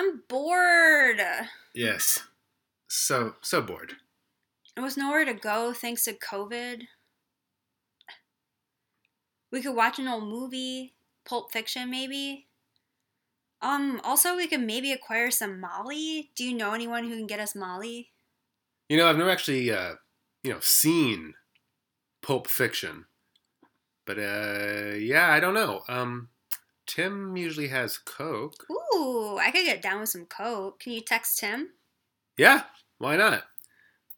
I'm bored. Yes. So so bored. There was nowhere to go thanks to COVID. We could watch an old movie, Pulp Fiction maybe. Um also we could maybe acquire some Molly. Do you know anyone who can get us Molly? You know, I've never actually uh, you know, seen Pulp Fiction. But uh yeah, I don't know. Um Tim usually has Coke. Ooh, I could get down with some Coke. Can you text him? Yeah, why not?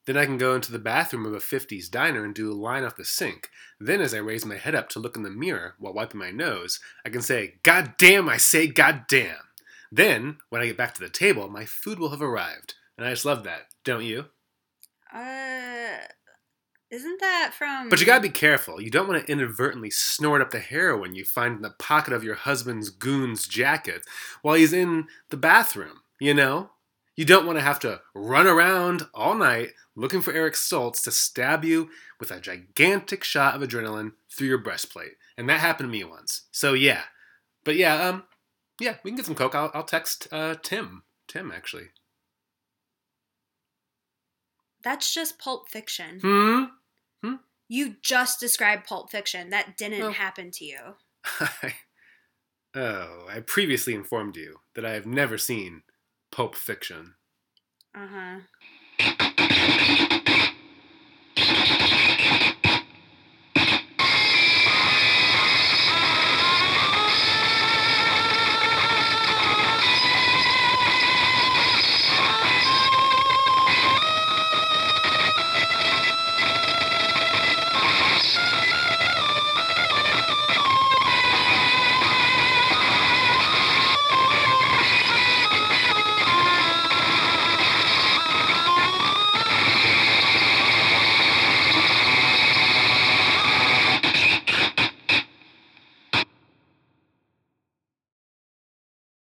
Then I can go into the bathroom of a 50s diner and do a line off the sink. Then, as I raise my head up to look in the mirror while wiping my nose, I can say, God damn, I say, God damn. Then, when I get back to the table, my food will have arrived. And I just love that, don't you? Uh isn't that from But you gotta be careful. You don't want to inadvertently snort up the heroin you find in the pocket of your husband's goon's jacket while he's in the bathroom, you know? You don't want to have to run around all night looking for Eric Stoltz to stab you with a gigantic shot of adrenaline through your breastplate. And that happened to me once. So yeah. But yeah, um, yeah, we can get some coke. I'll, I'll text uh, Tim. Tim, actually. That's just Pulp Fiction. Hmm. You just described Pulp Fiction. That didn't Oh. happen to you. oh, I previously informed you that I have never seen Pulp Fiction. Uh huh.